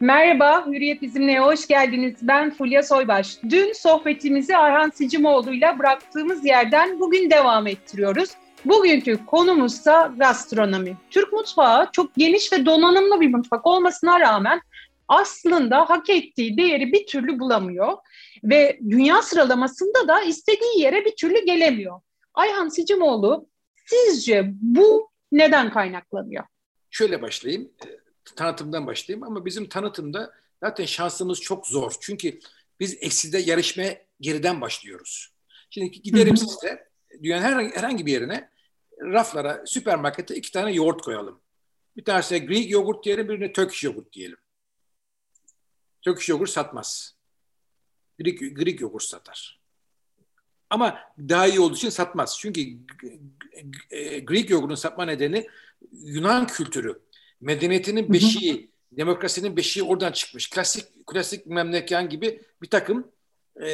Merhaba, Hürriyet Bizimle'ye hoş geldiniz. Ben Fulya Soybaş. Dün sohbetimizi Arhan Sicimoğlu ile bıraktığımız yerden bugün devam ettiriyoruz. Bugünkü konumuzsa gastronomi. Türk mutfağı çok geniş ve donanımlı bir mutfak olmasına rağmen aslında hak ettiği değeri bir türlü bulamıyor. Ve dünya sıralamasında da istediği yere bir türlü gelemiyor. Ayhan Sicimoğlu sizce bu neden kaynaklanıyor? Şöyle başlayayım, tanıtımdan başlayayım ama bizim tanıtımda zaten şansımız çok zor. Çünkü biz ekside yarışmaya geriden başlıyoruz. Şimdi giderim size dünyanın herhangi, herhangi bir yerine raflara, süpermarkete iki tane yoğurt koyalım. Bir tanesi Greek yoğurt diyelim, birine Turkish yoğurt diyelim. Turkish yoğurt satmaz. Greek, Greek yoğurt satar. Ama daha iyi olduğu için satmaz. Çünkü Greek yoğurdun satma nedeni Yunan kültürü, medeniyetinin beşiği, demokrasinin beşiği oradan çıkmış. Klasik klasik memleken gibi bir takım e,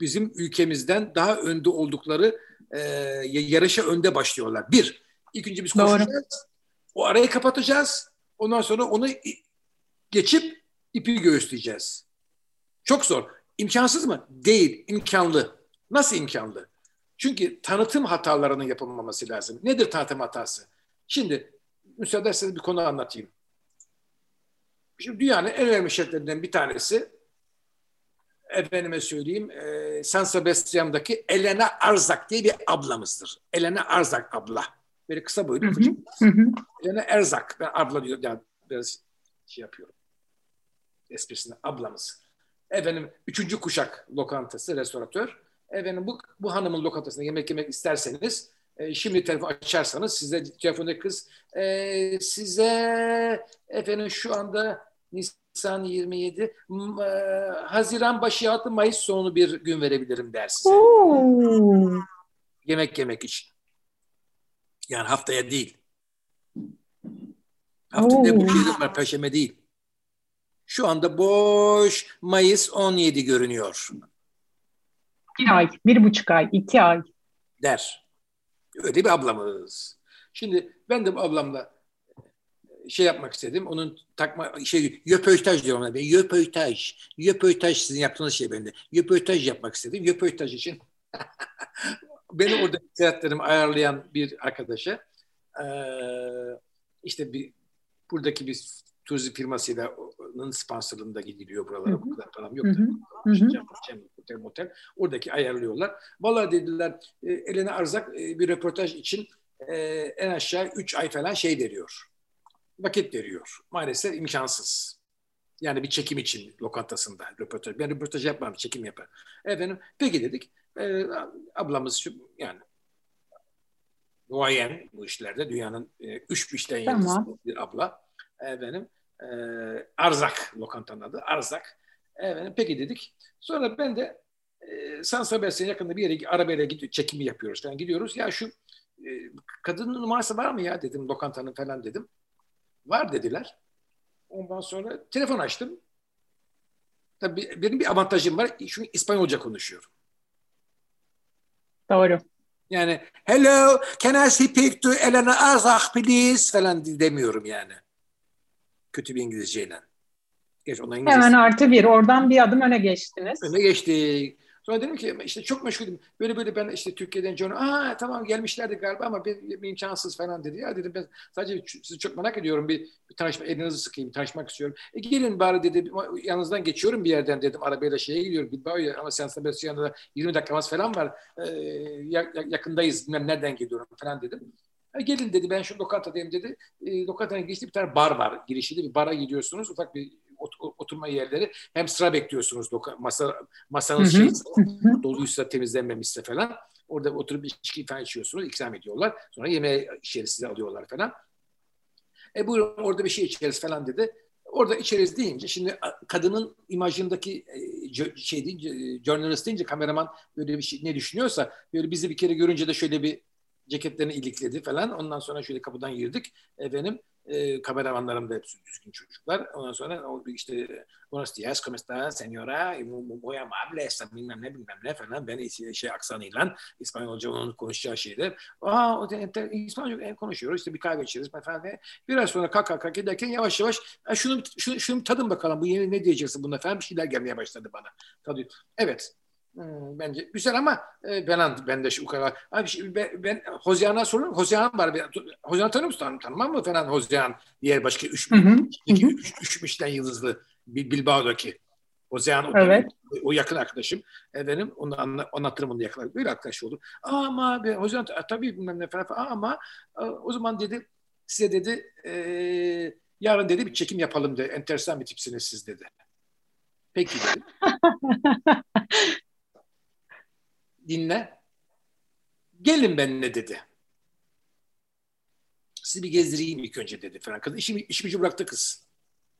bizim ülkemizden daha önde oldukları e, yarışa önde başlıyorlar. Bir, ilk önce biz koşacağız. Doğru. O arayı kapatacağız. Ondan sonra onu geçip ipi göğüsleyeceğiz. Çok zor. İmkansız mı? Değil. imkanlı. Nasıl imkanlı? Çünkü tanıtım hatalarının yapılmaması lazım. Nedir tanıtım hatası? Şimdi müsaade ederseniz bir konu anlatayım. Şimdi dünyanın en önemli şirketlerinden bir tanesi efendime söyleyeyim e, San Sebastian'daki Elena Arzak diye bir ablamızdır. Elena Arzak abla. Böyle kısa boylu. Hı hı. Elena Erzak. Ben abla diyor. Yani biraz şey yapıyorum. Esprisine ablamız. Efendim üçüncü kuşak lokantası, restoratör. Efendim bu, bu hanımın lokantasında yemek yemek isterseniz e, şimdi telefon açarsanız size telefondaki kız e, size efendim şu anda Nisan 27 e, Haziran başı altı Mayıs sonu bir gün verebilirim der size. Oo. Yemek yemek için. Yani haftaya değil. Haftaya bu şeyim var Perşembe değil. Şu anda boş Mayıs 17 görünüyor. Bir ay, bir buçuk ay, iki ay. Der. Öyle bir ablamız. Şimdi ben de bu ablamla şey yapmak istedim. Onun takma şey yöpöjtaj diyorum ona ben. Yöpöjtaj. Yöpöjtaj sizin yaptığınız şey bende. Yöpöjtaj yapmak istedim. Yöpöjtaj için beni orada seyahatlerimi ayarlayan bir arkadaşa işte bir buradaki bir turizm firmasıyla onun sponsorluğunda gidiliyor buralara. Bu kadar param yok. Otel, motel. Oradaki ayarlıyorlar. Valla dediler e, Elena Arzak e, bir röportaj için e, en aşağı 3 ay falan şey veriyor. Vakit veriyor. Maalesef imkansız. Yani bir çekim için lokantasında röportaj. Ben röportaj yapmam, çekim yapar. Efendim peki dedik. E, ablamız şu yani duayen bu işlerde dünyanın e, üç işten tamam. bir abla. Efendim e, Arzak lokantanın adı. Arzak. Efendim peki dedik. Sonra ben de e, San Sebastian yakında bir yere arabayla gidiyor, çekimi yapıyoruz falan gidiyoruz. Ya şu e, kadının numarası var mı ya dedim lokantanın falan dedim. Var dediler. Ondan sonra telefon açtım. Tabii benim bir avantajım var. Çünkü İspanyolca konuşuyorum. Doğru. Yani hello, can I speak to Elena Arzak please falan demiyorum yani. Kötü bir İngilizceyle. Geç, ona İngilizce. Hemen artı bir. Oradan bir adım öne geçtiniz. Öne geçtik. Sonra dedim ki işte çok meşgulüm. Böyle böyle ben işte Türkiye'den John, aa tamam gelmişlerdi galiba ama bir, bir imkansız falan dedi. Ya dedim ben sadece sizi çok merak ediyorum. Bir, bir tanışma, elinizi sıkayım, tanışmak istiyorum. E gelin bari dedi. Yanınızdan geçiyorum bir yerden dedim. Arabayla şeye gidiyorum. Bilbao'ya ama San Sebastian'da 20 dakikamız falan var. Ee, yakındayız. Nereden geliyorum falan dedim. E, gelin dedi ben şu lokantadayım dedi. E, lokantanın geçti bir tane bar var. Girişinde bir bara gidiyorsunuz. Ufak bir oturma yerleri. Hem sıra bekliyorsunuz masa masanız şey doluysa temizlenmemişse falan. Orada oturup içki falan içiyorsunuz. ikram ediyorlar. Sonra yemeğe içeri size alıyorlar falan. E buyurun orada bir şey içeriz falan dedi. Orada içeriz deyince şimdi kadının imajındaki e, şey deyince, journalist deyince kameraman böyle bir şey ne düşünüyorsa böyle bizi bir kere görünce de şöyle bir ceketlerini ilikledi falan. Ondan sonra şöyle kapıdan girdik. Efendim e, kameramanlarım da hepsi düzgün çocuklar. Ondan sonra o işte buenos días, ¿cómo está señora? Muy amable, bilmem ne bilmem ne falan. Ben şey aksanıyla İspanyolca onun konuşacağı şeyler. Aa, o İspanyolca konuşuyoruz. İşte bir kahve içeriz falan. Ve biraz sonra kalk kalk giderken yavaş yavaş şunu, şunu, şunu tadın bakalım. Bu yeni ne diyeceksin buna falan bir şeyler gelmeye başladı bana. Tabii. Evet. Hmm, bence güzel ama e, ben ben de şu kadar. Abi şimdi ben, ben Hozian'a soruyorum. Hozian var. Hozian tanıyor musun? Tanım, tanımam mı falan Hozian diğer başka üç, hı hı. iki, üç, üç Michelin yıldızlı Bilbao'daki. Hozian evet. o, o yakın arkadaşım. Efendim onu anla, anlatırım onu yakın. Böyle arkadaş oldu. Ama abi Hozian tabii bilmem ne falan, falan ama o zaman dedi size dedi e, yarın dedi bir çekim yapalım dedi. Enteresan bir tipsiniz siz dedi. Peki dedi. dinle. Gelin benimle dedi. Sizi bir gezdireyim ilk önce dedi falan. Kız işimi, işimi bıraktı kız.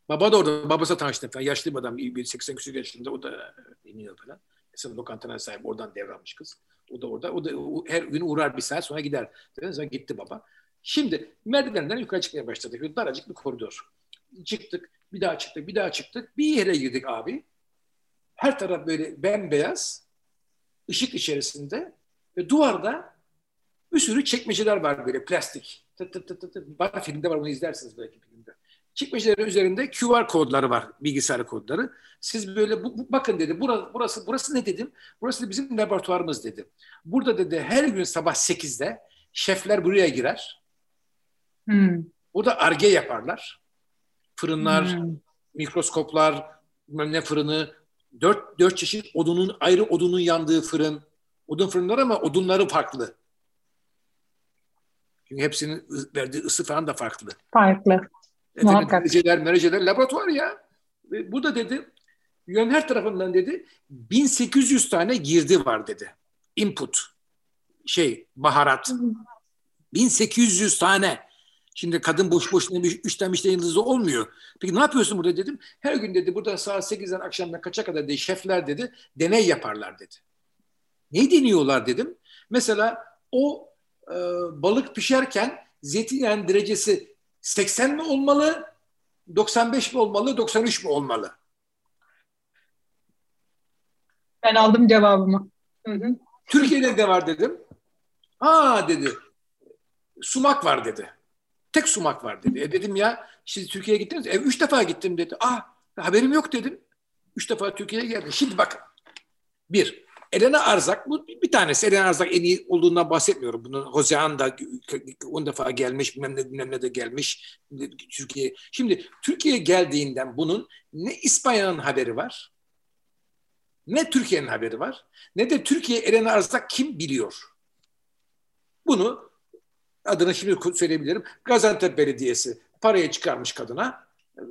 Baba da orada. Babası tanıştı falan. Yaşlı bir adam. Bir 80 küsur yaşında. O da iniyor falan. Mesela lokantana sahip. Oradan devralmış kız. O da orada. O da o, her gün uğrar bir saat sonra gider. Sonra gitti baba. Şimdi merdivenden yukarı çıkmaya başladık. Daracık bir koridor. Çıktık. Bir daha çıktık. Bir daha çıktık. Bir yere girdik abi. Her taraf böyle bembeyaz ışık içerisinde ve duvarda bir sürü çekmeceler var böyle plastik. Tıt tıt tıt tıt. Var filmde var onu izlersiniz belki filmde. Çekmecelerin üzerinde QR kodları var, bilgisayar kodları. Siz böyle bu, bu, bakın dedi burası, burası burası ne dedim? Burası da bizim laboratuvarımız dedi. Burada dedi her gün sabah 8'de şefler buraya girer. Hmm. Burada arge yaparlar. Fırınlar, hmm. mikroskoplar, bilmem ne fırını, dört, dört çeşit odunun, ayrı odunun yandığı fırın. Odun fırınları ama odunları farklı. Çünkü hepsinin verdiği ısı falan da farklı. Farklı. Efendim. Mereceler, mereceler laboratuvar ya. Ve bu da dedi dünyanın her tarafından dedi 1800 tane girdi var dedi. Input. Şey, baharat. 1800 tane. Şimdi kadın boş boşuna bir, üç tane Michelin yıldızı olmuyor. Peki ne yapıyorsun burada dedim. Her gün dedi buradan saat 8'den akşamdan kaça kadar dedi şefler dedi deney yaparlar dedi. Ne deniyorlar dedim. Mesela o e, balık pişerken zeytinyağı derecesi 80 mi olmalı, 95 mi olmalı, 93 mi olmalı? Ben aldım cevabımı. Hı hı. Türkiye'de de var dedim. Ha dedi. Sumak var dedi. Tek sumak var dedi. E dedim ya siz Türkiye'ye gittiniz. E üç defa gittim dedi. Ah haberim yok dedim. Üç defa Türkiye'ye geldim. Şimdi bakın. Bir, Elena Arzak, bu bir tanesi. Elena Arzak en iyi olduğundan bahsetmiyorum. Bunun Hozean da on defa gelmiş, bilmem ne, bilmem ne de gelmiş Türkiye. Şimdi Türkiye'ye geldiğinden bunun ne İspanya'nın haberi var, ne Türkiye'nin haberi var, ne de Türkiye Elena Arzak kim biliyor. Bunu adını şimdi söyleyebilirim. Gaziantep Belediyesi parayı çıkarmış kadına.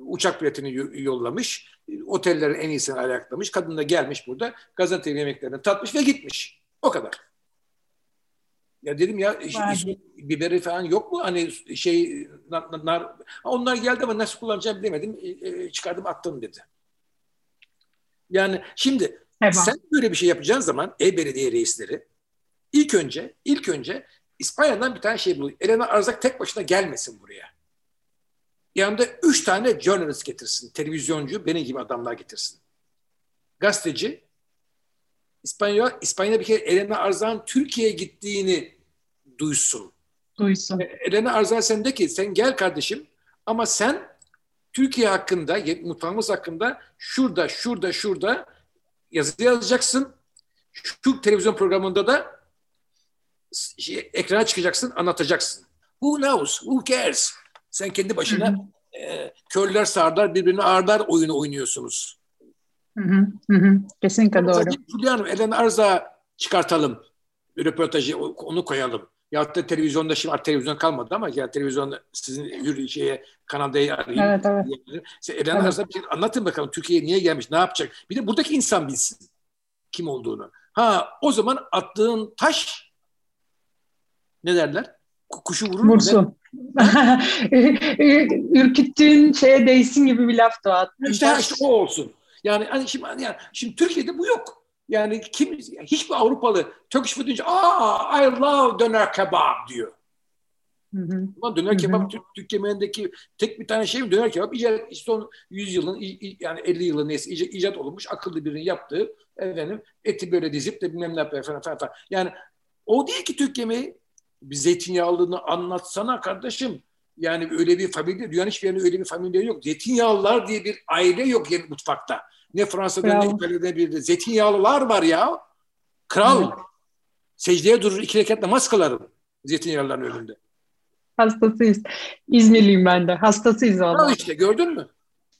Uçak biletini yollamış. Otellerin en iyisini ayaklamış. Kadın da gelmiş burada. Gaziantep yemeklerini tatmış ve gitmiş. O kadar. Ya dedim ya ismi, biberi falan yok mu? Hani şey nar, nar onlar geldi ama nasıl kullanacağım bilemedim. E, e, çıkardım attım dedi. Yani şimdi evet. sen böyle bir şey yapacağın zaman e-belediye reisleri ilk önce ilk önce İspanya'dan bir tane şey buluyor. Elena Arzak tek başına gelmesin buraya. Yanında üç tane journalist getirsin. Televizyoncu, benim gibi adamlar getirsin. Gazeteci. İspanya, İspanya'da bir kere Elena Arzak'ın Türkiye'ye gittiğini duysun. Duysun. E, Elena Arzak sen de ki sen gel kardeşim ama sen Türkiye hakkında, mutfağımız hakkında şurada, şurada, şurada yazı yazacaksın. Şu televizyon programında da şey, ekrana çıkacaksın, anlatacaksın. Who knows? Who cares? Sen kendi başına e, körler sağırlar birbirini ağırlar oyunu oynuyorsunuz. Hı hı, hı. Kesinlikle doğru. Fulya Hanım, Elen Arza çıkartalım. Röportajı onu koyalım. Ya da televizyonda şimdi artık televizyon kalmadı ama ya televizyon sizin yürü şeye kanalda arayayım. Evet, evet. Elen evet. Arza bir anlatın bakalım Türkiye'ye niye gelmiş, ne yapacak? Bir de buradaki insan bilsin kim olduğunu. Ha o zaman attığın taş ne derler? Kuşu vurur Vursun. Ürküttüğün şeye değsin gibi bir laf da İşte, işte o olsun. Yani hani şimdi, yani şimdi Türkiye'de bu yok. Yani kim hiçbir Avrupalı Turkish food deyince aa I love döner kebap diyor. Hı hı. Ama döner kebap Türk, Türk yemeğindeki tek bir tane şey mi? Döner kebap icat, son 100 yılın yani 50 yılın neyse icat, icat olmuş akıllı birinin yaptığı efendim eti böyle dizip de bilmem ne yapıyor falan falan. falan. Yani o değil ki Türk yemeği. Bir zeytinyağlılığını anlatsana kardeşim. Yani öyle bir familya, dünyanın hiçbir yerinde öyle bir familya yok. Zeytinyağlılar diye bir aile yok yani mutfakta. Ne Fransa'da ne İtalya'da bir de. Zeytinyağlılar var ya. Kral. Evet. Secdeye durur iki rekat namaz kılarım. Zeytinyağlıların önünde. Hastasıyız. İzmirliyim ben de. Hastasıyız valla. Al işte gördün mü?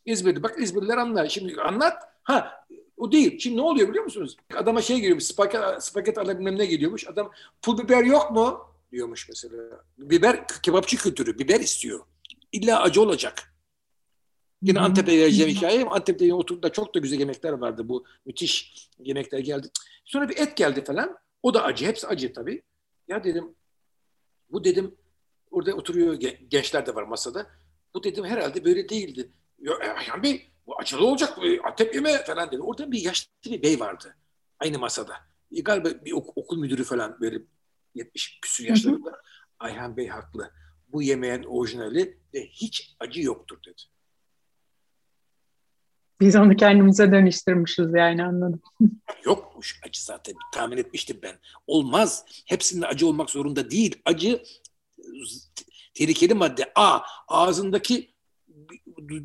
İzmirli. Bak İzmirliler anlar. Şimdi anlat. Ha o değil. Şimdi ne oluyor biliyor musunuz? Adama şey geliyormuş. Spaget, spaget alabilmem ne geliyormuş. Adam pul biber yok mu? Diyormuş mesela. Biber kebapçı kültürü. Biber istiyor. İlla acı olacak. Yine Antep'e geleceğim hikaye. Antep'te yine oturduğunda çok da güzel yemekler vardı. Bu müthiş yemekler geldi. Sonra bir et geldi falan. O da acı. Hepsi acı tabii. Ya dedim bu dedim orada oturuyor gençler de var masada. Bu dedim herhalde böyle değildi. Ya Ayhan Bey bu acılı olacak Antep yemeği falan dedi. Orada bir yaşlı bir bey vardı. Aynı masada. Galiba bir ok- okul müdürü falan böyle 70 küsur yaşlarında. Ayhan Bey haklı. Bu yemeğin orijinali de hiç acı yoktur dedi. Biz onu kendimize dönüştürmüşüz yani anladım. Yokmuş acı zaten tahmin etmiştim ben. Olmaz. Hepsinde acı olmak zorunda değil. Acı tehlikeli madde. A. Ağzındaki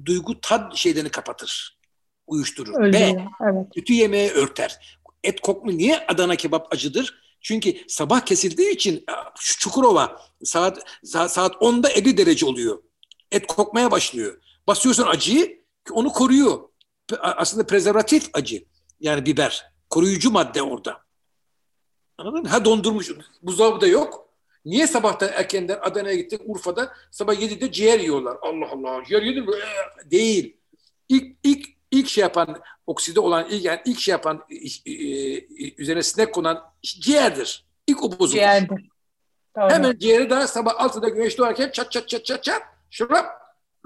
duygu tad şeylerini kapatır. Uyuşturur. Öyle B. Ya, evet. Kötü yemeği örter. Et kokmu niye Adana kebap acıdır? Çünkü sabah kesildiği için şu Çukurova saat saat 10'da 50 derece oluyor. Et kokmaya başlıyor. Basıyorsun acıyı onu koruyor. Aslında prezervatif acı. Yani biber. Koruyucu madde orada. Anladın mı? Ha dondurmuş. Buzdolabı da yok. Niye sabahtan erkenden Adana'ya gittik Urfa'da sabah 7'de ciğer yiyorlar. Allah Allah ciğer yedin mi? Ee, değil. İlk, ilk, ilk şey yapan okside olan ilk, yani ilk şey yapan e, e, üzerine sinek konan ciğerdir. İlk o bozulur. Ciğerdir. Doğru. Hemen ciğeri daha sabah 6'da güneş doğarken çat çat çat çat çat şurap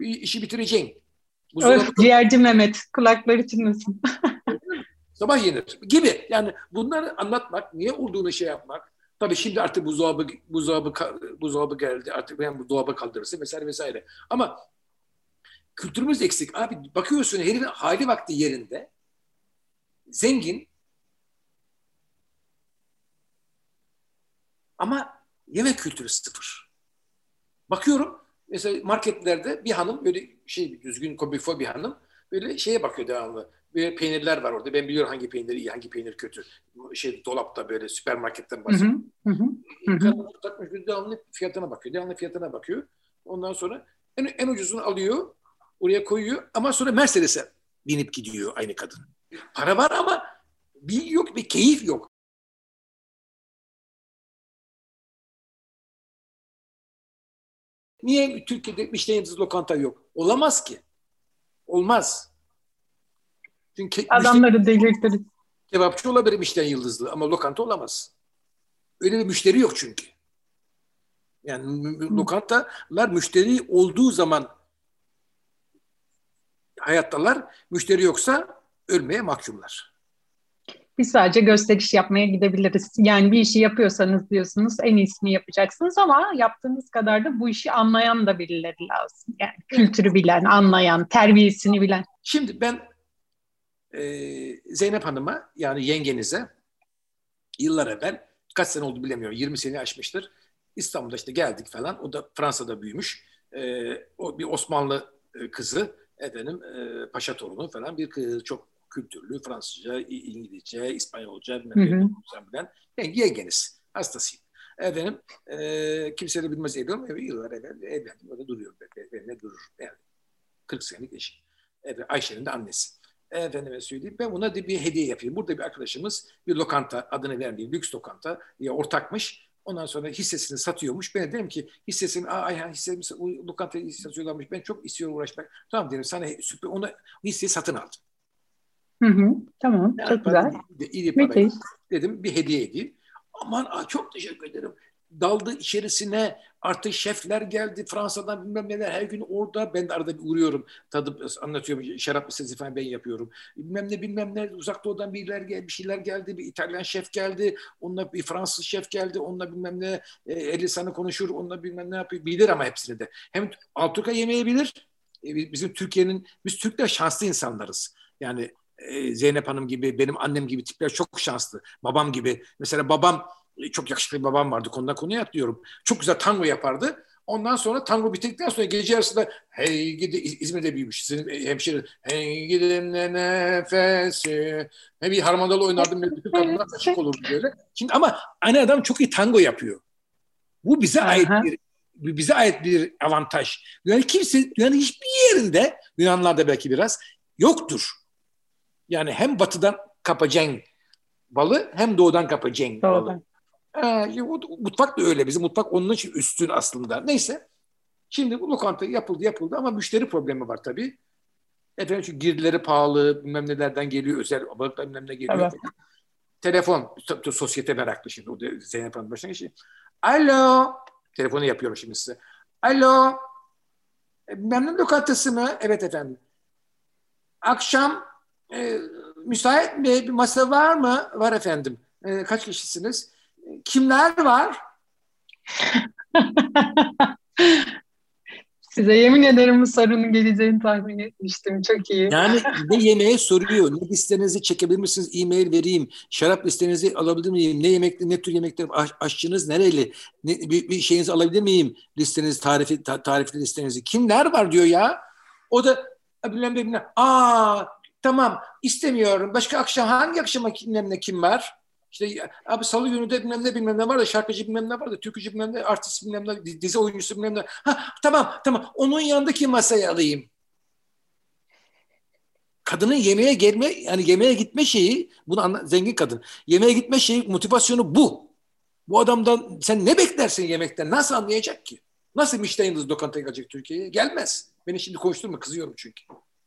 işi bitireceksin. Öf, ciğerci Mehmet kulakları çınlasın. sabah yenir gibi. Yani bunları anlatmak, niye olduğunu şey yapmak, Tabii şimdi artık buzdolabı, buzdolabı, buzdolabı geldi. Artık ben buzdolabı kaldırırsın vesaire vesaire. Ama kültürümüz eksik. Abi bakıyorsun herifin hali vakti yerinde. Zengin. Ama yemek kültürü sıfır. Bakıyorum mesela marketlerde bir hanım böyle şey düzgün komikfo bir hanım böyle şeye bakıyor devamlı böyle peynirler var orada. Ben biliyorum hangi peynir iyi, hangi peynir kötü. Şey dolapta böyle süpermarketten bahsediyorum. Kadın takmış devamlı fiyatına bakıyor. Devamlı fiyatına bakıyor. Ondan sonra en, en ucuzunu alıyor. Oraya koyuyor. Ama sonra Mercedes'e binip gidiyor aynı kadın. Para var ama bir yok, bir keyif yok. Niye Türkiye'de Michelin lokanta yok? Olamaz ki. Olmaz. Çünkü Adamları müşteri, delirtiriz. Kebapçı olabilir Michelin yıldızlı ama lokanta olamaz. Öyle bir müşteri yok çünkü. Yani Hı. lokantalar müşteri olduğu zaman hayattalar. Müşteri yoksa ölmeye mahkumlar. Biz sadece gösteriş yapmaya gidebiliriz. Yani bir işi yapıyorsanız diyorsunuz en iyisini yapacaksınız ama yaptığınız kadar da bu işi anlayan da birileri lazım. Yani kültürü bilen, anlayan, terbiyesini bilen. Şimdi ben e, Zeynep Hanım'a yani yengenize yıllar evvel kaç sene oldu bilemiyorum 20 sene aşmıştır. İstanbul'da işte geldik falan. O da Fransa'da büyümüş. E, o bir Osmanlı e, kızı efendim e, paşa torunu falan bir kız çok kültürlü Fransızca, İngilizce, İspanyolca bilmem bilen yengeniz. Hastasıyım. Efendim e, kimse de bilmez evliyorum. Yıllar evvel evlendim. Orada duruyor. Evine durur. Yani 40 senelik eşim. Evet, Ayşe'nin de annesi efendime söyleyeyim ben buna bir hediye yapayım. Burada bir arkadaşımız bir lokanta adını verdiğim lüks lokanta diye ortakmış. Ondan sonra hissesini satıyormuş. Ben dedim ki hissesini, aa Ayhan hissesi, o lokantayı satıyorlarmış. Ben çok istiyorum uğraşmak. Tamam dedim sana süper, ona hisseyi satın aldım. Hı hı, tamam, yani çok güzel. İyi, iyi para. Dedim bir hediye edeyim. Aman aa, çok teşekkür ederim. Daldı içerisine. Artık şefler geldi Fransa'dan bilmem neler. Her gün orada ben de arada bir uğruyorum. Tadı anlatıyorum şarap listesi falan ben yapıyorum. Bilmem ne bilmem ne. Uzak doğudan biriler geldi bir şeyler geldi. Bir İtalyan şef geldi. Onunla bir Fransız şef geldi. Onunla bilmem ne e, el konuşur. Onunla bilmem ne yapıyor. Bilir ama hepsini de. Hem Alturka yemeği bilir. E, bizim Türkiye'nin biz Türkler şanslı insanlarız. Yani e, Zeynep Hanım gibi benim annem gibi tipler çok şanslı. Babam gibi. Mesela babam çok yakışıklı bir babam vardı konuda konuya atlıyorum. Çok güzel tango yapardı. Ondan sonra tango bittikten sonra gece yarısında hey gidi İzmir'de büyümüş. Sizin hemşire hey gidin ne nefesi. Ne bir harmandalı oynardım. Bütün kadınlar aşık olurdu böyle. Şimdi ama aynı adam çok iyi tango yapıyor. Bu bize Aha. ait bir bize ait bir avantaj. Yani kimse yani hiçbir yerinde Yunanlarda belki biraz yoktur. Yani hem batıdan kapacaksın balı hem doğudan kapacaksın balı. Ee, mutfak da öyle. Bizim mutfak onun için üstün aslında. Neyse. Şimdi bu lokanta yapıldı yapıldı ama müşteri problemi var tabii. Efendim çünkü girdileri pahalı, bilmem nelerden geliyor, özel balıklar bilmem ne geliyor. Evet. Telefon, sosyete meraklı şimdi. O da Zeynep Hanım başına geçiyor. Alo. Telefonu yapıyorum şimdi size. Alo. E, memnun lokantası mı? Evet efendim. Akşam e, müsait mi? Bir masa var mı? Var efendim. E, kaç kişisiniz? Kimler var? Size yemin ederim bu sorunun geleceğini tahmin etmiştim. Çok iyi. Yani ne yemeğe soruyor, ne listenizi çekebilir misiniz, e-mail vereyim, şarap listenizi alabilir miyim, ne yemekler, ne tür yemekler, aş, aşçınız nereli, ne, bir, bir şeyinizi alabilir miyim, listenizi, tarifi, ta, tarifli listenizi. Kimler var diyor ya. O da bilmem bilmem. Aa tamam istemiyorum. Başka akşam hangi akşama kimlerle kim var? İşte abi salı günü de bilmem ne bilmem ne var da şarkıcı bilmem ne var da türkücü bilmem ne artist bilmem ne dizi oyuncusu bilmem ne. Ha tamam tamam onun yanındaki masayı alayım. Kadının yemeğe gelme yani yemeğe gitme şeyi bunu anla, zengin kadın. Yemeğe gitme şeyi motivasyonu bu. Bu adamdan sen ne beklersin yemekten? Nasıl anlayacak ki? Nasıl Michelin yıldız lokantaya gelecek Türkiye'ye? Gelmez. Beni şimdi konuşturma kızıyorum çünkü.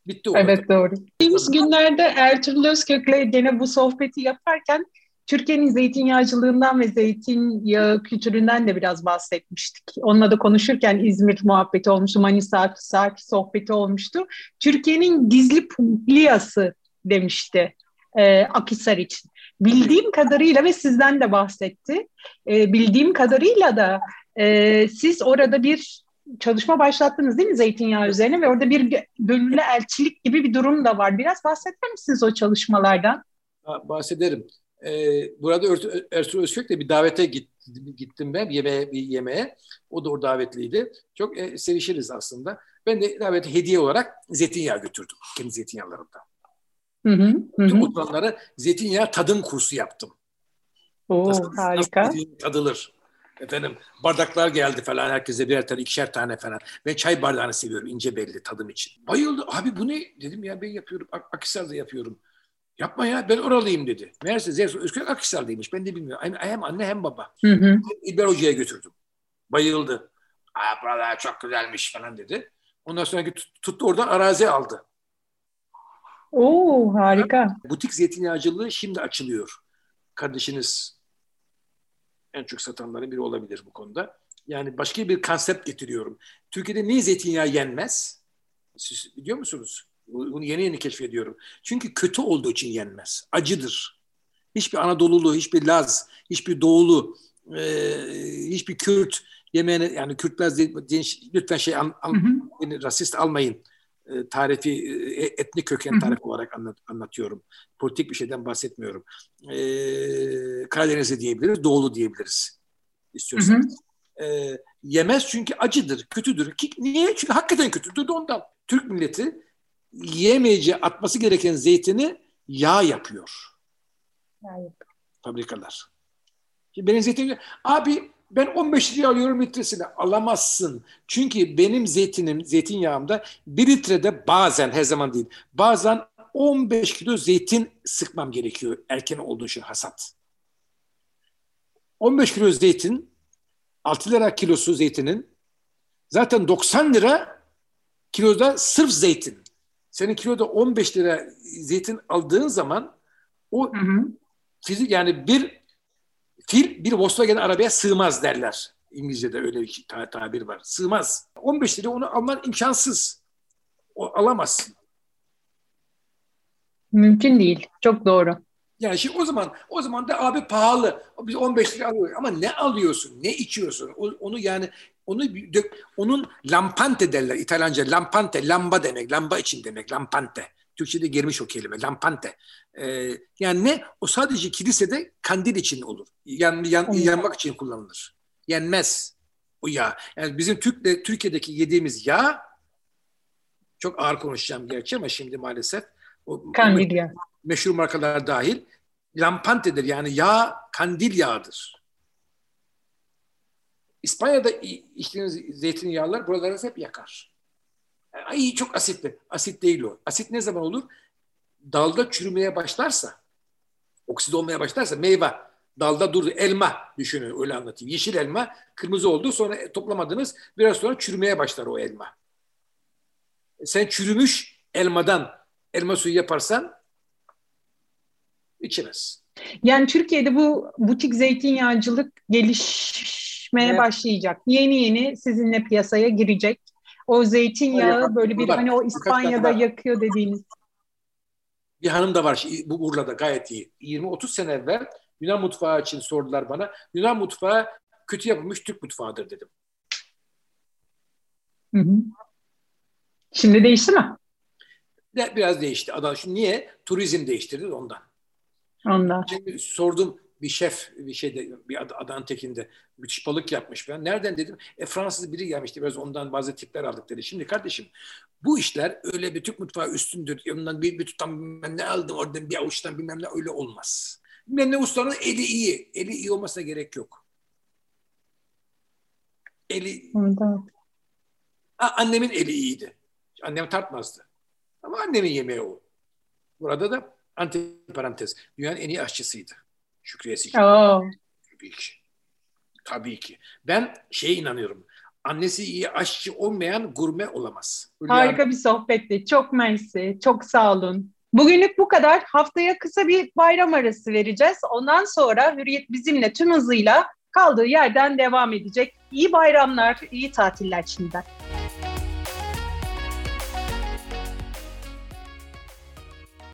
Bitti o. Evet doğru. Geçtiğimiz günlerde Ertuğrul Özkök'le gene bu sohbeti yaparken Türkiye'nin zeytinyağcılığından ve zeytinyağı kültüründen de biraz bahsetmiştik. Onunla da konuşurken İzmir muhabbeti olmuştu, Manisa Akhisar sohbeti olmuştu. Türkiye'nin gizli Puglia'sı demişti e, Akhisar için. Bildiğim kadarıyla ve sizden de bahsetti. E, bildiğim kadarıyla da e, siz orada bir çalışma başlattınız değil mi zeytinyağı üzerine ve orada bir gönüllü elçilik gibi bir durum da var. Biraz bahseder misiniz o çalışmalardan? Bahsederim. Ee, burada Ertuğrul Özkök de bir davete gittim ben bir yemeğe, bir yemeğe. O da o davetliydi. Çok e, sevişiriz aslında. Ben de davete hediye olarak zeytinyağı götürdüm. Kendi zeytinyağlarımdan. Hı hı, hı. Tüm oturanlara zeytinyağı tadım kursu yaptım. Oo, nasıl, harika. Nasıl tadılır. Efendim bardaklar geldi falan herkese birer tane ikişer tane falan. Ben çay bardağını seviyorum ince belli tadım için. Bayıldı. Abi bu ne? Dedim ya ben yapıyorum. Ak Akhisar'da yapıyorum. Yapma ya ben oralıyım dedi. Meğerse Zevs Özkök Akhisar'daymış. Ben de bilmiyorum. Hem anne hem baba. Hı hı. İlber Hoca'ya götürdüm. Bayıldı. Aa, buralar çok güzelmiş falan dedi. Ondan sonra tuttu oradan arazi aldı. Oo harika. Butik zeytinyağcılığı şimdi açılıyor. Kardeşiniz en çok satanların biri olabilir bu konuda. Yani başka bir konsept getiriyorum. Türkiye'de niye zeytinyağı yenmez? Siz biliyor musunuz? Bunu yeni yeni keşfediyorum. Çünkü kötü olduğu için yenmez. Acıdır. Hiçbir Anadolulu, hiçbir Laz, hiçbir Doğulu, e, hiçbir Kürt yemeğine yani Kürtler lütfen şey an, an, hı hı. rasist almayın. E, tarifi e, etnik köken tarif olarak anlat, anlatıyorum. Politik bir şeyden bahsetmiyorum. E, Karadeniz'i diyebiliriz, Doğulu diyebiliriz istiyorsanız. Hı hı. E, yemez çünkü acıdır, kötüdür. Niye? Çünkü hakikaten kötüdür de ondan. Türk milleti yiyemeyeceği atması gereken zeytini yağ yapıyor. Yağ Fabrikalar. Şimdi benim zeytinim, abi ben 15 liraya alıyorum litresini. Alamazsın. Çünkü benim zeytinim, zeytinyağımda bir litrede bazen, her zaman değil, bazen 15 kilo zeytin sıkmam gerekiyor erken olduğu için hasat. 15 kilo zeytin, 6 lira kilosu zeytinin, zaten 90 lira kiloda sırf zeytin senin kiloda 15 lira zeytin aldığın zaman o hı hı. fizik yani bir Fil bir Volkswagen arabaya sığmaz derler. İngilizce'de öyle bir tabir var. Sığmaz. 15 lira onu alman imkansız. O, alamazsın. Mümkün değil. Çok doğru. Yani şimdi o zaman o zaman da abi pahalı. Biz 15 lira alıyoruz ama ne alıyorsun? Ne içiyorsun? Onu yani onu onun lampante derler İtalyanca. Lampante, lamba demek. Lamba için demek. Lampante. Türkçe'de girmiş o kelime. Lampante. Ee, yani ne? O sadece kilisede kandil için olur. Yan, yan, yanmak için kullanılır. Yenmez o yağ. Yani bizim Türk, Türkiye'deki yediğimiz yağ çok ağır konuşacağım gerçi ama şimdi maalesef o, kandil yağı. Meşhur markalar dahil lampantedir yani yağ kandil yağıdır. İspanya'da içtiğiniz zeytinyağlar buraları hep yakar. Ay çok asitli. Asit değil o. Asit ne zaman olur? Dalda çürümeye başlarsa, oksit olmaya başlarsa meyve dalda durdu. Elma düşünün öyle anlatayım. Yeşil elma kırmızı oldu sonra toplamadınız biraz sonra çürümeye başlar o elma. Sen çürümüş elmadan elma suyu yaparsan içemez. Yani Türkiye'de bu butik zeytinyağcılık gelişmeye evet. başlayacak. Yeni yeni sizinle piyasaya girecek. O zeytinyağı böyle bir hani o İspanya'da yakıyor dediğiniz. Bir hanım da var bu Urla'da gayet iyi. 20-30 sene evvel Yunan mutfağı için sordular bana. Yunan mutfağı kötü yapılmış Türk mutfağıdır dedim. Hı hı. Şimdi değişti mi? Biraz değişti. Adam şimdi niye? Turizm değiştirdi ondan. Ondan. Şimdi sordum bir şef bir şeyde bir Ad Adan Tekin'de müthiş balık yapmış ben. Nereden dedim? E Fransız biri gelmişti biraz ondan bazı tipler aldık dedi. Şimdi kardeşim bu işler öyle bir Türk mutfağı üstündür. Yanından bir, bir tutam bilmem ne aldım oradan bir avuçtan bilmem ne öyle olmaz. Bilmem ne ustanın eli iyi. Eli iyi olmasına gerek yok. Eli... Ha, annemin eli iyiydi. Annem tartmazdı. Ama annemin yemeği o. Burada da antiparantez. Dünyanın en iyi aşçısıydı. Şükriye Sikri. Tabii ki. Tabii ki. Ben şeye inanıyorum. Annesi iyi aşçı olmayan gurme olamaz. Hülya Harika bir sohbetti. Çok mersi. Çok sağ olun. Bugünlük bu kadar. Haftaya kısa bir bayram arası vereceğiz. Ondan sonra Hürriyet bizimle tüm hızıyla kaldığı yerden devam edecek. İyi bayramlar, iyi tatiller şimdiden.